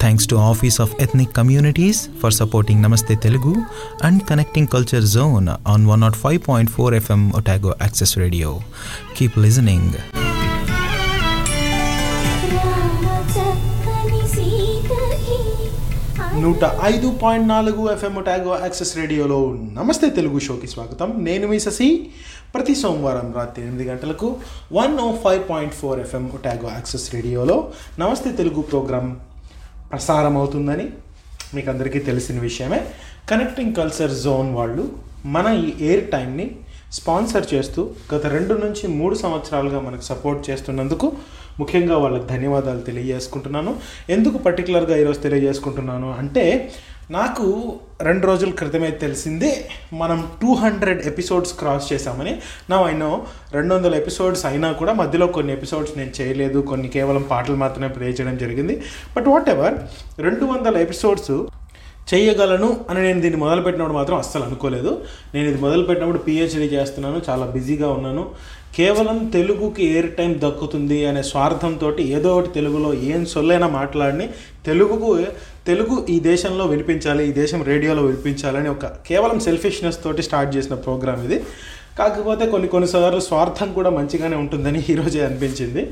Thanks to office of ethnic communities for supporting Namaste Telugu and connecting culture zone on one naught five point four FM Otago access radio keep listening నూట ఐదు point నాలుగు FM Otago access రేడియోలో నమస్తే తెలుగు షోకి స్వాగతం. నేను మీ ససి ప్రతి సోమవారం రాత్రి ఎనిమిది గంటలకు one O five point four FM Otago access రేడియోలో నమస్తే తెలుగు ప్రోగ్రాం ప్రసారం అవుతుందని మీకు అందరికీ తెలిసిన విషయమే. కనెక్టింగ్ కల్చర్ జోన్ వాళ్ళు మన ఈ ఎయిర్ టైంని స్పాన్సర్ చేస్తూ గత రెండు నుంచి మూడు సంవత్సరాలుగా మనకు సపోర్ట్ చేస్తున్నందుకు ముఖ్యంగా వాళ్ళకి ధన్యవాదాలు తెలియజేసుకుంటున్నాను. ఎందుకు పర్టికులర్గా ఈరోజు తెలియజేసుకుంటున్నాను అంటే నాకు రెండు రోజుల క్రితమే తెలిసిందే మనం టూ హండ్రెడ్ ఎపిసోడ్స్ క్రాస్ చేశామని. నా అయినో రెండు వందల ఎపిసోడ్స్ అయినా కూడా మధ్యలో కొన్ని ఎపిసోడ్స్ నేను చేయలేదు కొన్ని కేవలం పాటలు మాత్రమే ప్లే చేయడం జరిగింది. బట్ వాట్ ఎవర్ రెండు వందల ఎపిసోడ్స్ చేయగలను అని నేను దీన్ని మొదలుపెట్టినప్పుడు మాత్రం అస్సలు అనుకోలేదు. నేను ఇది మొదలుపెట్టినప్పుడు పిహెచ్డీ చేస్తున్నాను చాలా బిజీగా ఉన్నాను. కేవలం తెలుగుకి ఎయిర్ టైం దక్కుతుంది అనే స్వార్థంతో ఏదో ఒకటి తెలుగులో ఏం సొల్లైనా మాట్లాడిని తెలుగుకు తెలుగు ఈ దేశంలో వినిపించాలి ఈ దేశం రేడియోలో వినిపించాలని ఒక కేవలం సెల్ఫిష్నెస్ తోటి స్టార్ట్ చేసిన ప్రోగ్రామ్ ఇది. కాకపోతే కొన్ని కొన్నిసార్లు స్వార్థం కూడా మంచిగానే ఉంటుందని ఈరోజే అనిపించింది.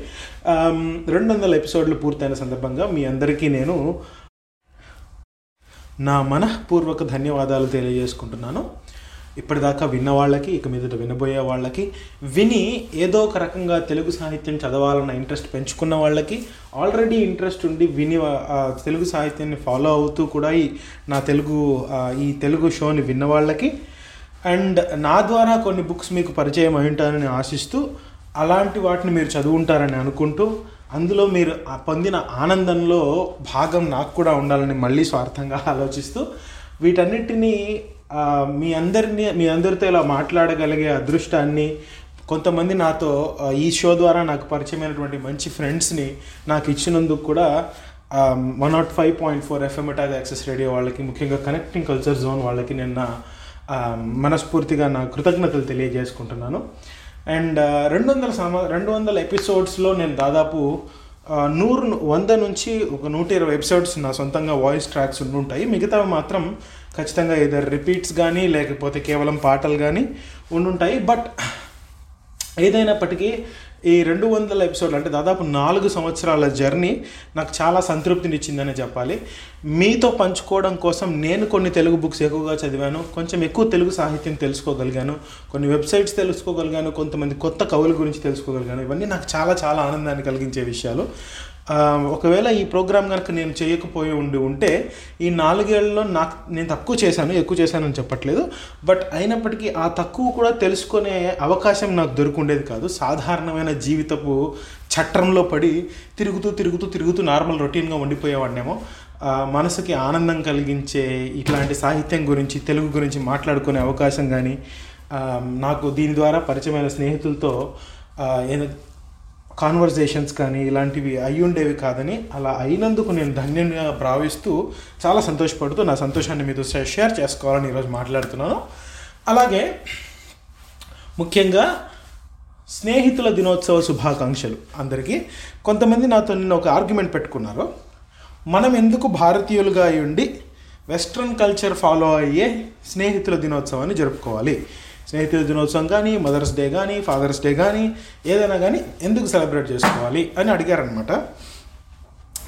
రెండు వందల ఎపిసోడ్లు పూర్తయిన సందర్భంగా మీ అందరికీ నేను నా మనఃపూర్వక ధన్యవాదాలు తెలియజేసుకుంటున్నాను. ఇప్పటిదాకా విన్న వాళ్ళకి ఇక మీదట వినబోయే వాళ్ళకి విని ఏదో ఒక రకంగా తెలుగు సాహిత్యం చదవాలన్న ఇంట్రెస్ట్ పెంచుకున్న వాళ్ళకి ఆల్రెడీ ఇంట్రెస్ట్ ఉండి విని తెలుగు సాహిత్యాన్ని ఫాలో అవుతూ కూడా ఈ నా తెలుగు ఈ తెలుగు షోని విన్న వాళ్ళకి. అండ్ నా ద్వారా కొన్ని బుక్స్ మీకు పరిచయం అయి ఉంటారని ఆశిస్తూ అలాంటి వాటిని మీరు చదువుంటారని అనుకుంటూ అందులో మీరు పొందిన ఆనందంలో భాగం నాకు కూడా ఉండాలని మళ్ళీ స్వార్థంగా ఆలోచిస్తూ వీటన్నిటినీ మీ అందరినీ మీ అందరితో ఇలా మాట్లాడగలిగే అదృష్టాన్ని కొంతమంది నాతో ఈ షో ద్వారా నాకు పరిచయమైనటువంటి మంచి ఫ్రెండ్స్ని నాకు ఇచ్చినందుకు కూడా one naught five point four FM Otago access radio వాళ్ళకి ముఖ్యంగా కనెక్టింగ్ కల్చర్ జోన్ వాళ్ళకి నేను నా మనస్ఫూర్తిగా నా కృతజ్ఞతలు తెలియజేసుకుంటున్నాను. అండ్ రెండు వందల సమ రెండు వందల ఎపిసోడ్స్లో నేను దాదాపు నూరు వంద నుంచి ఒక నూట ఇరవై ఎపిసోడ్స్ నా సొంతంగా వాయిస్ ట్రాక్స్ ఉండుంటాయి. మిగతా మాత్రం ఖచ్చితంగా ఏదో రిపీట్స్ కానీ లేకపోతే కేవలం పాటలు కానీ ఉండుంటాయి. బట్ ఏదైనప్పటికీ ఈ రెండు వందల ఎపిసోడ్లు అంటే దాదాపు నాలుగు సంవత్సరాల జర్నీ నాకు చాలా సంతృప్తినిచ్చిందనే చెప్పాలి. మీతో పంచుకోవడం కోసం నేను కొన్ని తెలుగు బుక్స్ ఎక్కువగా చదివాను. కొంచెం ఎక్కువ తెలుగు సాహిత్యం తెలుసుకోగలిగాను. కొన్ని వెబ్సైట్స్ తెలుసుకోగలిగాను. కొంతమంది కొత్త కవుల గురించి తెలుసుకోగలిగాను. ఇవన్నీ నాకు చాలా చాలా ఆనందాన్ని కలిగించే విషయాలు. ఒకవేళ ఈ ప్రోగ్రామ్ కనుక నేను చేయకపోయి ఉండి ఉంటే ఈ నాలుగేళ్ళలో నాకు నేను తక్కువ చేశాను ఎక్కువ చేశానని చెప్పట్లేదు. బట్ అయినప్పటికీ ఆ తక్కువ కూడా తెలుసుకునే అవకాశం నాకు దొరుకుండేది కాదు. సాధారణమైన జీవితపు చట్టంలో పడి తిరుగుతూ తిరుగుతూ తిరుగుతూ నార్మల్ రొటీన్గా ఉండిపోయేవాడినేమో. మనసుకి ఆనందం కలిగించే ఇట్లాంటి సాహిత్యం గురించి తెలుగు గురించి మాట్లాడుకునే అవకాశం కానీ నాకు దీని ద్వారా పరిచయమైన స్నేహితులతో కాన్వర్జేషన్స్ కానీ ఇలాంటివి అయి ఉండేవి కాదని అలా అయినందుకు నేను ధన్యంగా భావిస్తూ చాలా సంతోషపడుతూ నా సంతోషాన్ని మీతో షేర్ చేసుకోవాలని ఈరోజు మాట్లాడుతున్నాను. అలాగే ముఖ్యంగా స్నేహితుల దినోత్సవ శుభాకాంక్షలు. అందరికీ కొంతమంది నాతో నిన్న ఒక ఆర్గ్యుమెంట్ పెట్టుకున్నారు. మనం ఎందుకు భారతీయులుగా అయి ఉండి వెస్ట్రన్ కల్చర్ ఫాలో అయ్యే స్నేహితుల దినోత్సవాన్ని జరుపుకోవాలి? స్నేహితుల దినోత్సవం కానీ మదర్స్ డే కానీ ఫాదర్స్ డే కానీ ఏదైనా కానీ ఎందుకు సెలబ్రేట్ చేసుకోవాలి అని అడిగారనమాట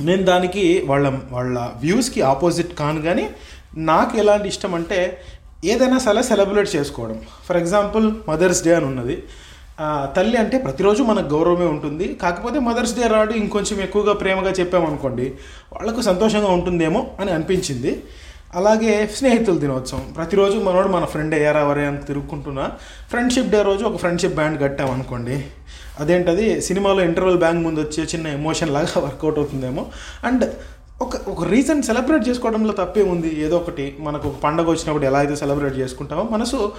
నేను దానికి వాళ్ళ వాళ్ళ వ్యూస్కి ఆపోజిట్ కాను కానీ నాకు ఎలాంటి ఇష్టం అంటే ఏదైనా సరే సెలబ్రేట్ చేసుకోవడం. ఫర్ ఎగ్జాంపుల్ మదర్స్ డే అని ఉన్నది. తల్లి అంటే ప్రతిరోజు మనకు గౌరవమే ఉంటుంది. కాకపోతే మదర్స్ డే రాడు ఇంకొంచెం ఎక్కువగా ప్రేమగా చెప్పామనుకోండి వాళ్ళకు సంతోషంగా ఉంటుందేమో అని అనిపించింది. అలాగే స్నేహితుల దినోత్సవం. ప్రతిరోజు మనోడు మన ఫ్రెండ్ అయ్యారా వరే అని తిరుగుకుంటున్నా ఫ్రెండ్షిప్ డే రోజు ఒక ఫ్రెండ్షిప్ బ్యాండ్ కట్టామనుకోండి. అదేంటది? సినిమాలో ఇంటర్వెల్ బ్యాంక్ ముందు వచ్చే చిన్న ఎమోషన్ లాగా వర్కౌట్ అవుతుందేమో. అండ్ ఒక ఒక రీజన్ సెలబ్రేట్ చేసుకోవడంలో తప్పే ఉంది. ఏదో ఒకటి మనకు ఒక పండగ వచ్చినప్పుడు ఎలా అయితే సెలబ్రేట్ చేసుకుంటామో మనసు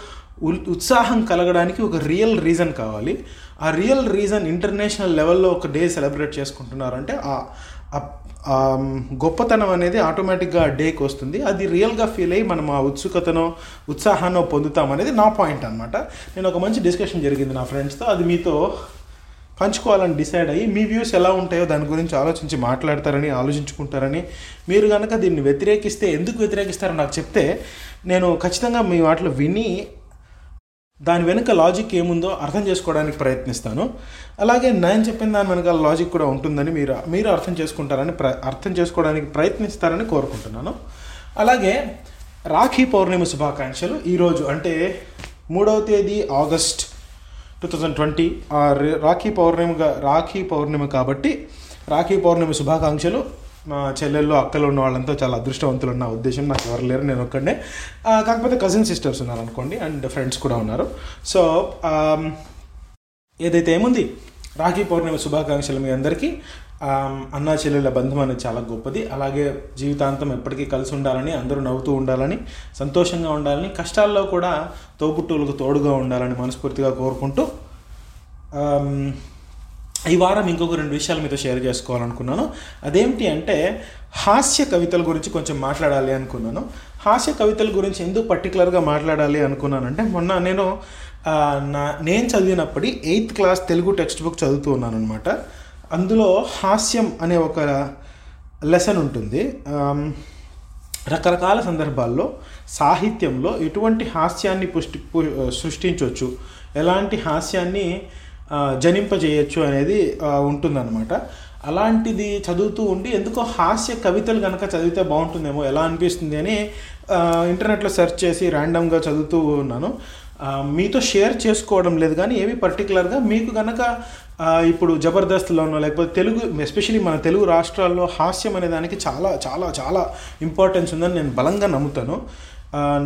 ఉల్- ఉత్సాహం కలగడానికి ఒక రియల్ రీజన్ కావాలి. ఆ రియల్ రీజన్ ఇంటర్నేషనల్ లెవెల్లో ఒక డే సెలబ్రేట్ చేసుకుంటున్నారంటే ఆ గొప్పతనం అనేది ఆటోమేటిక్గా ఆ డేకి వస్తుంది. అది రియల్గా ఫీల్ అయ్యి మనం ఆ ఉత్సుకతనో ఉత్సాహాన్నో పొందుతామనేది నా పాయింట్ అనమాట నేను ఒక మంచి డిస్కషన్ జరిగింది నా ఫ్రెండ్స్తో అది మీతో పంచుకోవాలని డిసైడ్ అయ్యి మీ వ్యూస్ ఎలా ఉంటాయో దాని గురించి ఆలోచించి మాట్లాడతారని ఆలోచించుకుంటారని మీరు కనుక దీన్ని వ్యతిరేకిస్తే ఎందుకు వ్యతిరేకిస్తారో నాకు చెప్తే నేను ఖచ్చితంగా మీ వాటిలో విని దాని వెనుక లాజిక్ ఏముందో అర్థం చేసుకోవడానికి ప్రయత్నిస్తాను. అలాగే నేను చెప్పిన దాని వెనుక లాజిక్ కూడా ఉంటుందని మీరు మీరు అర్థం చేసుకుంటారని ప్ర అర్థం చేసుకోవడానికి ప్రయత్నిస్తారని కోరుకుంటున్నాను. అలాగే రాఖీ పౌర్ణమి శుభాకాంక్షలు. ఈరోజు అంటే మూడవ తేదీ August two thousand twenty Rakhi పౌర్ణమిగా Rakhi Purnima కాబట్టి రాఖీ పౌర్ణమి శుభాకాంక్షలు. మా చెల్లెళ్ళు అక్కలు ఉన్న వాళ్ళంతా చాలా అదృష్టవంతులు ఉన్న ఉద్దేశం నాకు ఎవరు లేరు నేను ఒక్కడే కాకపోతే కజిన్ సిస్టర్స్ ఉన్నారు అనుకోండి అండ్ ఫ్రెండ్స్ కూడా ఉన్నారు. సో um, ఏదైతే ఏముంది రాఖీ పౌర్ణమి శుభాకాంక్షలు మీ అందరికీ. Um, అన్నా చెల్లెళ్ళ బంధం అనేది చాలా గొప్పది. అలాగే జీవితాంతం ఎప్పటికీ కలిసి ఉండాలని అందరూ నవ్వుతూ ఉండాలని సంతోషంగా ఉండాలని కష్టాల్లో కూడా తోబుట్టువులకు తోడుగా ఉండాలని మనస్ఫూర్తిగా కోరుకుంటూ um, ఈ వారం ఇంకొక రెండు విషయాలు మీతో షేర్ చేసుకోవాలనుకున్నాను. అదేమిటి అంటే హాస్య కవితల గురించి కొంచెం మాట్లాడాలి అనుకున్నాను. హాస్య కవితల గురించి ఎందుకు పర్టికులర్గా మాట్లాడాలి అనుకున్నానంటే మొన్న నేను నా నేను చదివినప్పటి eighth class Telugu text book చదువుతూ ఉన్నాను అనమాట అందులో హాస్యం అనే ఒక లెసన్ ఉంటుంది. రకరకాల సందర్భాల్లో సాహిత్యంలో ఎటువంటి హాస్యాన్ని పుష్టి సృష్టించవచ్చు ఎలాంటి హాస్యాన్ని జనింపజేయచ్చు అనేది ఉంటుందన్నమాట. అలాంటిది చదువుతూ ఉండి ఎందుకో హాస్య కవితలు కనుక చదివితే బాగుంటుందేమో ఎలా అనిపిస్తుంది అని ఇంటర్నెట్లో సెర్చ్ చేసి ర్యాండమ్గా చదువుతూ ఉన్నాను. మీతో షేర్ చేసుకోవడం లేదు కానీ ఏవి పర్టికులర్గా మీకు కనుక ఇప్పుడు జబర్దస్త్లోనో లేకపోతే తెలుగు ఎస్పెషలీ మన తెలుగు రాష్ట్రాల్లో హాస్యం అనే దానికి చాలా చాలా చాలా ఇంపార్టెన్స్ ఉందని నేను బలంగా నమ్ముతాను.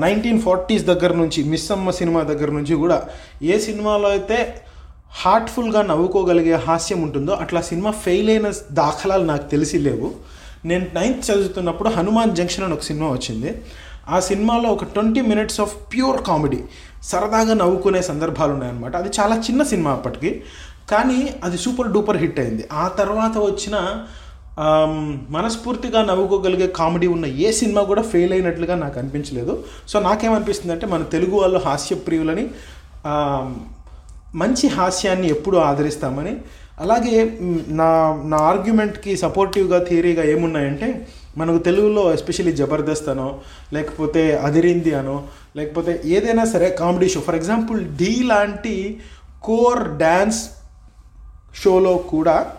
నైన్టీన్ ఫార్టీస్ దగ్గర నుంచి మిస్ అమ్మ సినిమా దగ్గర నుంచి కూడా ఏ సినిమాలో అయితే హార్ట్ఫుల్గా నవ్వుకోగలిగే హాస్యం ఉంటుందో అట్లా సినిమా ఫెయిల్ అయిన దాఖలాలు నాకు తెలిసి లేవు. నేను నైన్త్ చదువుతున్నప్పుడు హనుమాన్ జంక్షన్ అని ఒక సినిమా వచ్చింది. ఆ సినిమాలో ఒక twenty minutes of pure comedy సరదాగా నవ్వుకునే సందర్భాలు ఉన్నాయన్నమాట. అది చాలా చిన్న సినిమా అప్పటికి కానీ అది సూపర్ డూపర్ హిట్ అయింది. ఆ తర్వాత వచ్చిన మనస్ఫూర్తిగా నవ్వుకోగలిగే కామెడీ ఉన్న ఏ సినిమా కూడా ఫెయిల్ అయినట్లుగా నాకు అనిపించలేదు. సో నాకేమనిపిస్తుంది అంటే మన తెలుగు వాళ్ళు హాస్య ప్రియులని మంచి హాస్యాన్ని ఎప్పుడూ ఆదరిస్తామని. అలాగే నా నా ఆర్గ్యుమెంట్కి సపోర్టివ్గా థియరీగా ఏమున్నాయంటే మనకు తెలుగులో ఎస్పెషల్లీ జబర్దస్త్ అనో లేకపోతే అదిరింది అనో లేకపోతే ఏదైనా సరే కామెడీ షో. ఫర్ ఎగ్జాంపుల్ ఢీ లాంటి కోర్ డ్యాన్స్ షోలో కూడా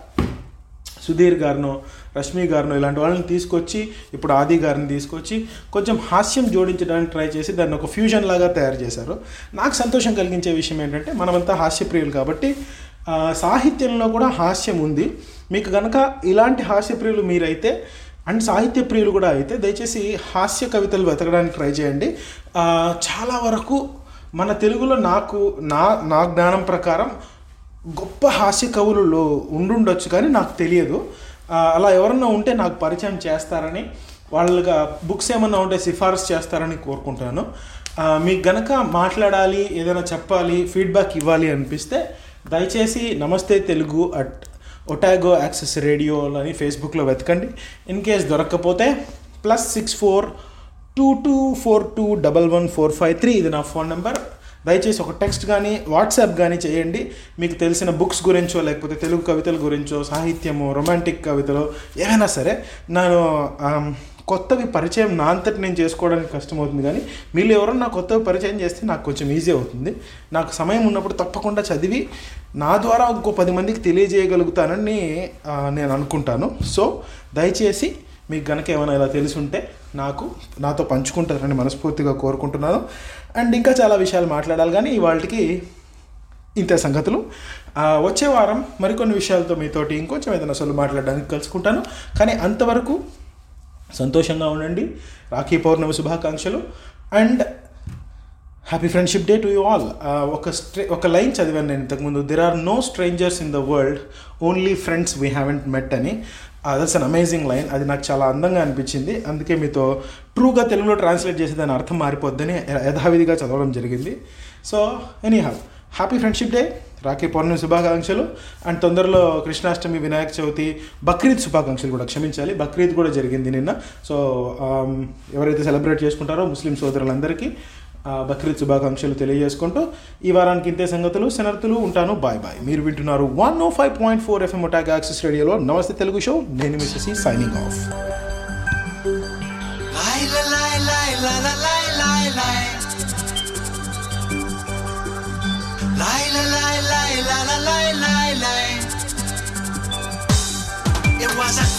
సుధీర్ గారినో రష్మి గారిను ఇలాంటి వాళ్ళని తీసుకొచ్చి ఇప్పుడు ఆది గారిని తీసుకొచ్చి కొంచెం హాస్యం జోడించడానికి ట్రై చేసి దాన్ని ఒక ఫ్యూజన్ లాగా తయారు చేశారు. నాకు సంతోషం కలిగించే విషయం ఏంటంటే మనమంతా హాస్యప్రియులు కాబట్టి సాహిత్యంలో కూడా హాస్యం ఉంది. మీకు కనుక ఇలాంటి హాస్యప్రియులు మీరైతే అండ్ సాహిత్య ప్రియులు కూడా అయితే దయచేసి హాస్య కవితలు వెతకడానికి ట్రై చేయండి. చాలా వరకు మన తెలుగులో నాకు నా నా జ్ఞానం ప్రకారం గొప్ప హాస్య కవులలో ఉండుండొచ్చు కానీ నాకు తెలియదు. అలా ఎవరన్నా ఉంటే నాకు పరిచయం చేస్తారని వాళ్ళగా బుక్స్ ఏమన్నా ఉంటే సిఫారసు చేస్తారని కోరుకుంటాను. మీకు గనక మాట్లాడాలి ఏదైనా చెప్పాలి ఫీడ్బ్యాక్ ఇవ్వాలి అనిపిస్తే దయచేసి Namaste Telugu at Otago access రేడియోలని ఫేస్బుక్లో వెతకండి. In case దొరక్కపోతే plus six four two two four two double one four five three ఇది నా ఫోన్ నెంబర్. దయచేసి ఒక టెక్స్ట్ కానీ వాట్సాప్ కానీ చేయండి. మీకు తెలిసిన బుక్స్ గురించో లేకపోతే తెలుగు కవితల గురించో సాహిత్యము రొమాంటిక్ కవితలు ఏమైనా సరే నేను కొత్తవి పరిచయం నా అంతటి నేను చేసుకోవడానికి కష్టమవుతుంది కానీ మీరు ఎవరన్నా కొత్తవి పరిచయం చేస్తే నాకు కొంచెం ఈజీ అవుతుంది. నాకు సమయం ఉన్నప్పుడు తప్పకుండా చదివి నా ద్వారా ఇంకో పది మందికి తెలియజేయగలుగుతానని నేను అనుకుంటాను. సో దయచేసి మీకు కనుక ఏమైనా ఇలా తెలిసి ఉంటే నాకు నాతో పంచుకుంటారని మనస్ఫూర్తిగా కోరుకుంటున్నాను. అండ్ ఇంకా చాలా విషయాలు మాట్లాడాలి కానీ ఇవాళకి ఇంతే సంగతులు. వచ్చే వారం మరికొన్ని విషయాలతో మీతోటి ఇంకొంచెం ఏదైనా అసలు మాట్లాడడానికి కలుసుకుంటాను. కానీ అంతవరకు సంతోషంగా ఉండండి. రాఖీ పౌర్ణమి శుభాకాంక్షలు. And happy friendship day to you all. ఒక స్ట్రే ఒక లైన్ చదివాను నేను ఇంతకుముందు. There are no strangers in the world only friends we haven't met అని. దట్స్ అన్ అమేజింగ్ లైన్ అది నాకు చాలా అందంగా అనిపించింది. అందుకే మీతో ట్రూగా తెలుగులో ట్రాన్స్లేట్ చేసి దాని అర్థం మారిపోద్దని యథావిధిగా చదవడం జరిగింది. So any have happy friendship day Rakhi Purnima శుభాకాంక్షలు. అండ్ తొందరలో కృష్ణాష్టమి వినాయక చవితి బక్రీద్ శుభాకాంక్షలు కూడా క్షమించాలి. బక్రీద్ కూడా జరిగింది నిన్న. సో um, ఎవరైతే సెలబ్రేట్ చేసుకుంటారో ముస్లిం సోదరులందరికీ బక్రీద్ శుభాకాంక్షలు తెలియజేసుకుంటూ ఈ వారానికి ఇంతే సంగతులు సెనర్తులు ఉంటాను బాయ్ బాయ్. మీరు వింటున్నారు one O five point four FM ఒటాక్ access రేడియోలో నమస్తే తెలుగు షో నేను మిస్సెసి signing off It was a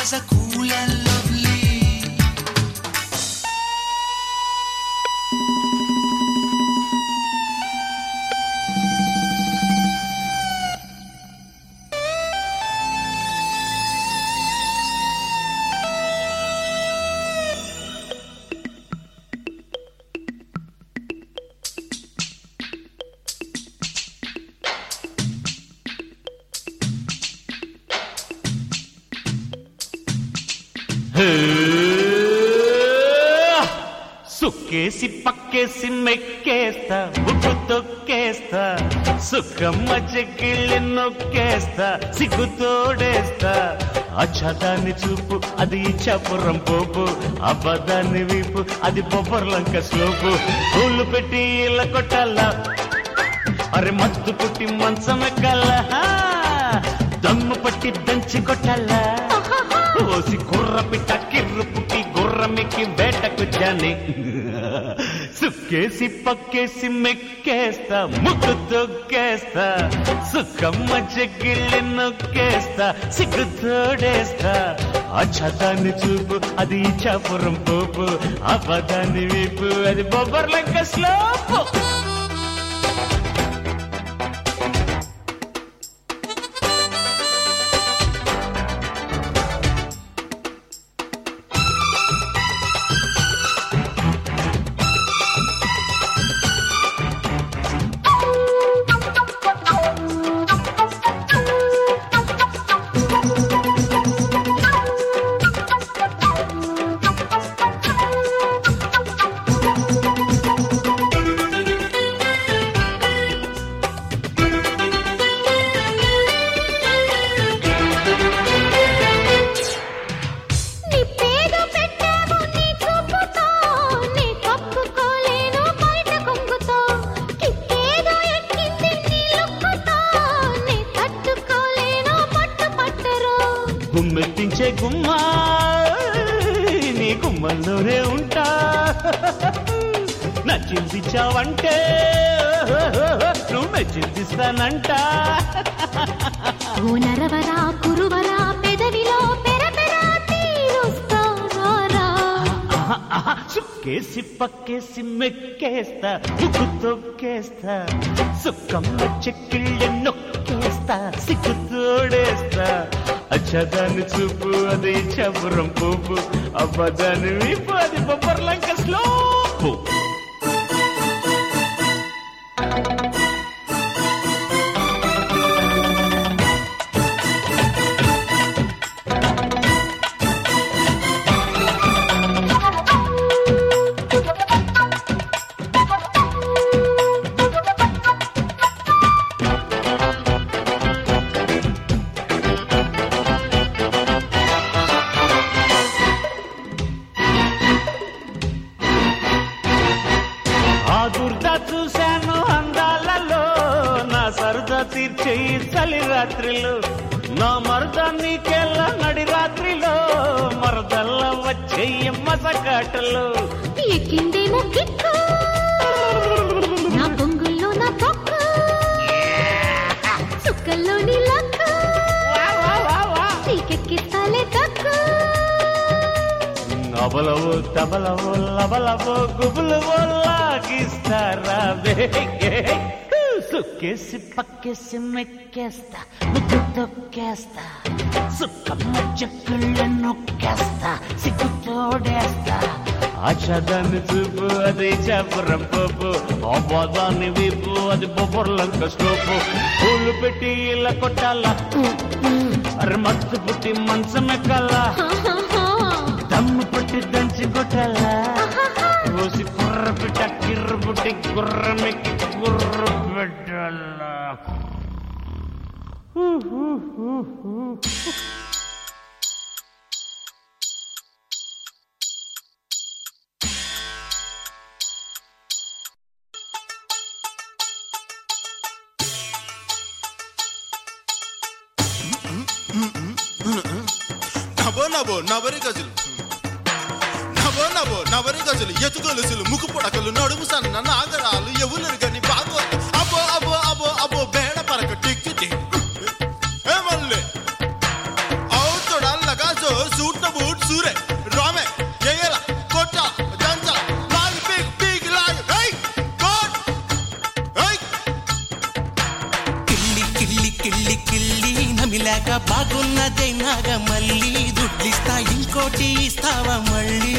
casa cool and మెక్కేస్తా బుక్కు తొక్కేస్తా సుఖమ్మ చెక్కిళ్ళి నొక్కేస్తా సిగ్గు తోడేస్తా. అచ్చదాన్ని చూపు అది చపురం పోపు అబద్ధాన్ని వీపు అది బొబ్బర్లంక స్లోపు పూలు పెట్టి ఇలా కొట్టాలా? అరే మత్తు పుట్టి మంచం ఎక్కాలా? దమ్ము పట్టి దంచి కొట్టాలా? ఓసి కుర్ర పిట్ట కిర్రు పుట్టి గుర్రమికి వేటకు జాని. కేసి పక్కేసి మెక్కేస్తా ముక్కు తొక్కేస్తా సుఖమ్మ చెక్కిళ్ళి నొక్కేస్తా సిగ్గు తోడేస్తా. అచ్చదాన్ని చూపు అది చాపురం పోపు ఆ పదాన్ని వీపు అది బొబ్బర్లంక స్లోపు. నచ్చిందిచ్చావంటే నువ్వు మెచ్చిందిస్తానంట ఓ నరవరా కురువరా పెదవిలో పెరపెరా తీరుస్తారా సుక్కేసి పక్కేసి మెక్కేస్తా ముక్కు తొక్కేస్తా సుక్కమ్మ చెక్కిళ్ళ నొక్కేస్తా సిగ్గు తోడేస్తా. అచ్చా దాన్ని చూపు అది చబురం పూపు అబ్బా దాన్ని వీపు అది బొబ్బర్లంక స్లోపు ఆ మసకాటలో ఎక్కిందేమో కిక్కు. నా పొంగుల్లో నా పొక్కు. సుక్కల్లోని లక్కు. నీకెక్కిస్తాలే తక్కు అబలవో తబలవో లబలవో గుబులవో లాగిస్తారా బేగే సుక్కేసి పక్కేసి మెక్కేస్తా ముక్కు తొక్కేస్తా సుక్కమ్మ చెక్కుళ్ళ నొక్కేస్తా సిగ్గు తోడేస్తా. ఆచాదాన్ని చూపు అది చపరం పోపు. అబాదాన్ని వీపు అది బొబ్బర్లంక స్టోపు. పూలు పెట్టి ఇలా కొట్టాల. మత్తు పుట్టి మంచం ఎక్కాలా. దమ్ము పట్టి దంచి కొట్టాలా. కోసి కుర్ర పిట్ట కిర్ర పుట్టి గుర్రమెక్కి గుర్ర పెట్టాలా. నవో నవరి గజులు. నవో నవో నవరి గజులు ఎతుగొలుసులు ముక్కు పొడకలు నడుము సన్న నాగరాలు ఎవరు గని ఇంకోటి ఇస్తావా మళ్ళీ.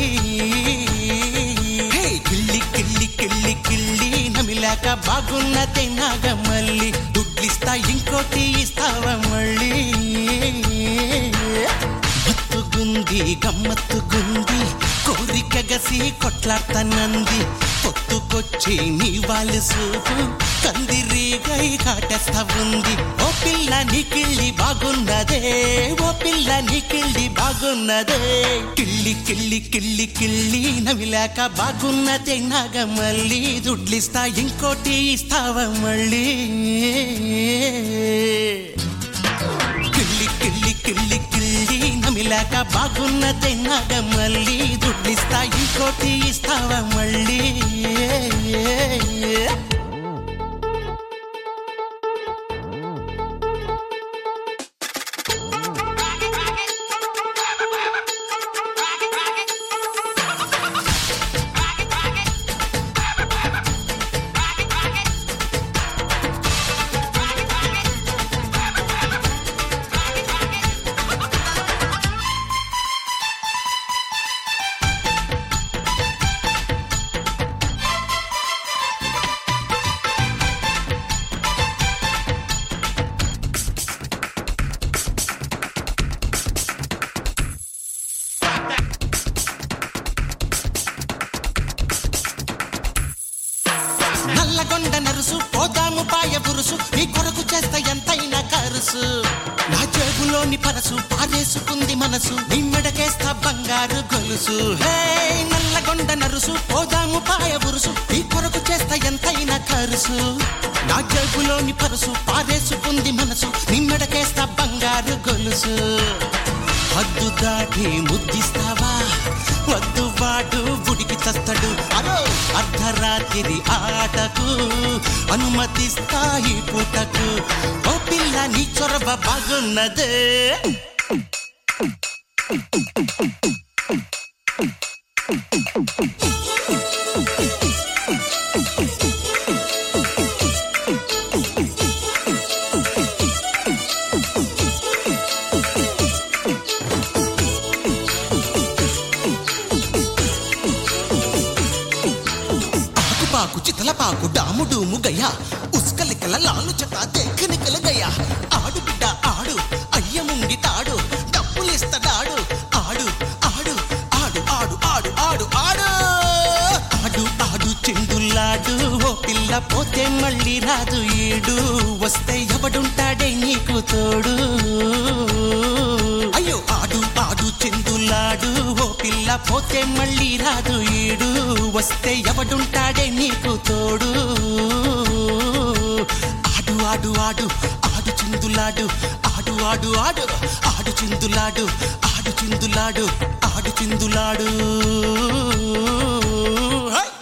కిల్లి కిల్లి కిల్లి కిల్లి నమిలాక బాగున్నదే నాగ మళ్ళీ. దుడ్లిస్తా ఇంకోటి ఇస్తావా మళ్ళీ. మత్తుగుంది గమ్మత్తుగుంది కోరిక గసి కొట్లాడతానంది. పొత్తుకొచ్చి నీ వాళ్ళు సూపు. కందిరీగై కాటేస్తా ఉంది ఓ పిల్ల నీ కిళ్ళి బాగున్నదే. ఓ పిల్ల నీ కిళ్ళి బాగున్నదే. కిళ్ళి కిళ్ళి కిళ్ళి కిళ్ళి నవిలాక బాగున్నదే నాగ మళ్ళీ దుడ్లిస్తా ఇంకోటి ఇస్తావా మళ్ళీ? లేక బాగున్నదే నాగ మళ్ళీ దుడ్లిస్తా ఇంకోటి ఇస్తావా మళ్ళీ? నల్లగొండ నరుసు పోదాము పాయ బురుసు ఈ కొరకు చేస్తా ఎంతైనా ఖరుసు నా జేబులోని పరుసు పారేసుకుంది మనసు. నీ బంగారు గొలుసు. హద్దు దాటి ముద్దిస్తావా? వద్దు వాడు బుడికి చస్తాడు. అర్ధరాత్రి ఆటకు అనుమతిస్తాయి పూటకు. ఓ పిల్ల నీ చొరవ బాగున్నదే. పాకు చితల పాకు డాముడు ముగయ్యా ఉస్కలికల లాలు చట దేఖనికల గయ్యా. ఓ పోతే మళ్ళీ రాదు ఈడు. వస్తే ఎవడుంటాడే నీకు తోడు. అయ్యో ఆడు పాడు చెందులాడు. ఓ పిల్ల పోతే మళ్ళీ రాదు ఈడు. వస్తే ఎవడుంటాడే నీకు తోడు. ఆడు ఆడు ఆడు ఆడు చిందులాడు. ఆడు ఆడు ఆడు ఆడు చిందులాడు. ఆడు చిందులాడు ఆడు చిందులాడు.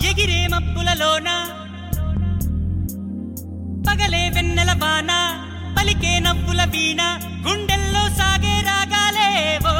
ఎగిరే మప్పులలోనా పగలే వెన్నెల బాణ పలికే నవ్వుల వీణ గుండెల్లో సాగే రాగాలేవో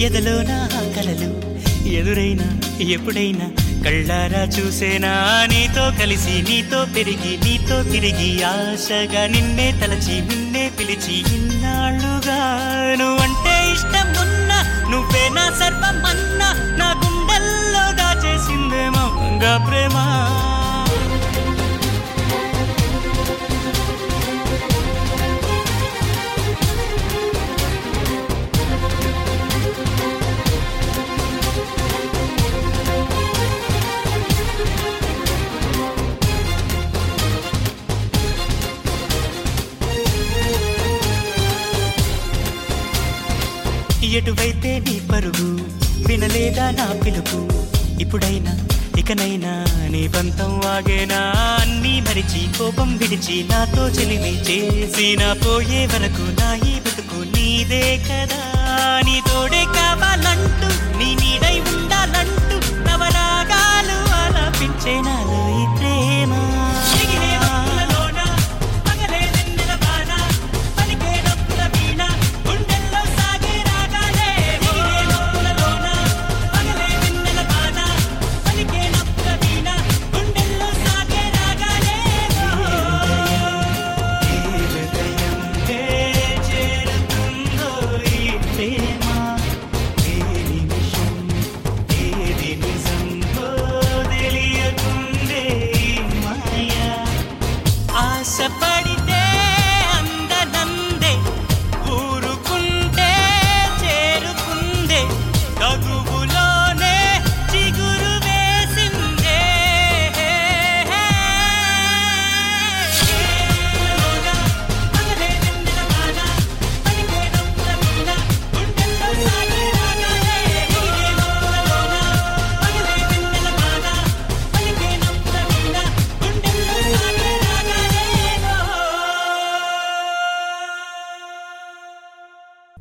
ఎదలో కలలు? ఎదురైనా ఎప్పుడైనా? కళ్ళారా చూసేనా? నీతో కలిసి నీతో పెరిగి నీతో తిరిగి ఆశగా నిన్నే తలచి నిన్నే పిలిచి ఇన్నాళ్ళుగా. నువ్వంటే ఇష్టం ఉన్నా నువ్వే నా సర్వమన్నా. నా గుండెల్లో దాచేసిందేమో గంగా ప్రేమ. ఎటువైతే నీ పరుగు వినలేదా నా పిలుపు? ఇప్పుడైనా ఇకనైనా నీ పంతం వాగేనా అన్నీ మరిచి కోపం విడిచి నాతో చెలిమి చేసి నా పోయే వరకు నా ఈ బతుకు నీదే కదా? నీ తోడే కావాలంటూ నీ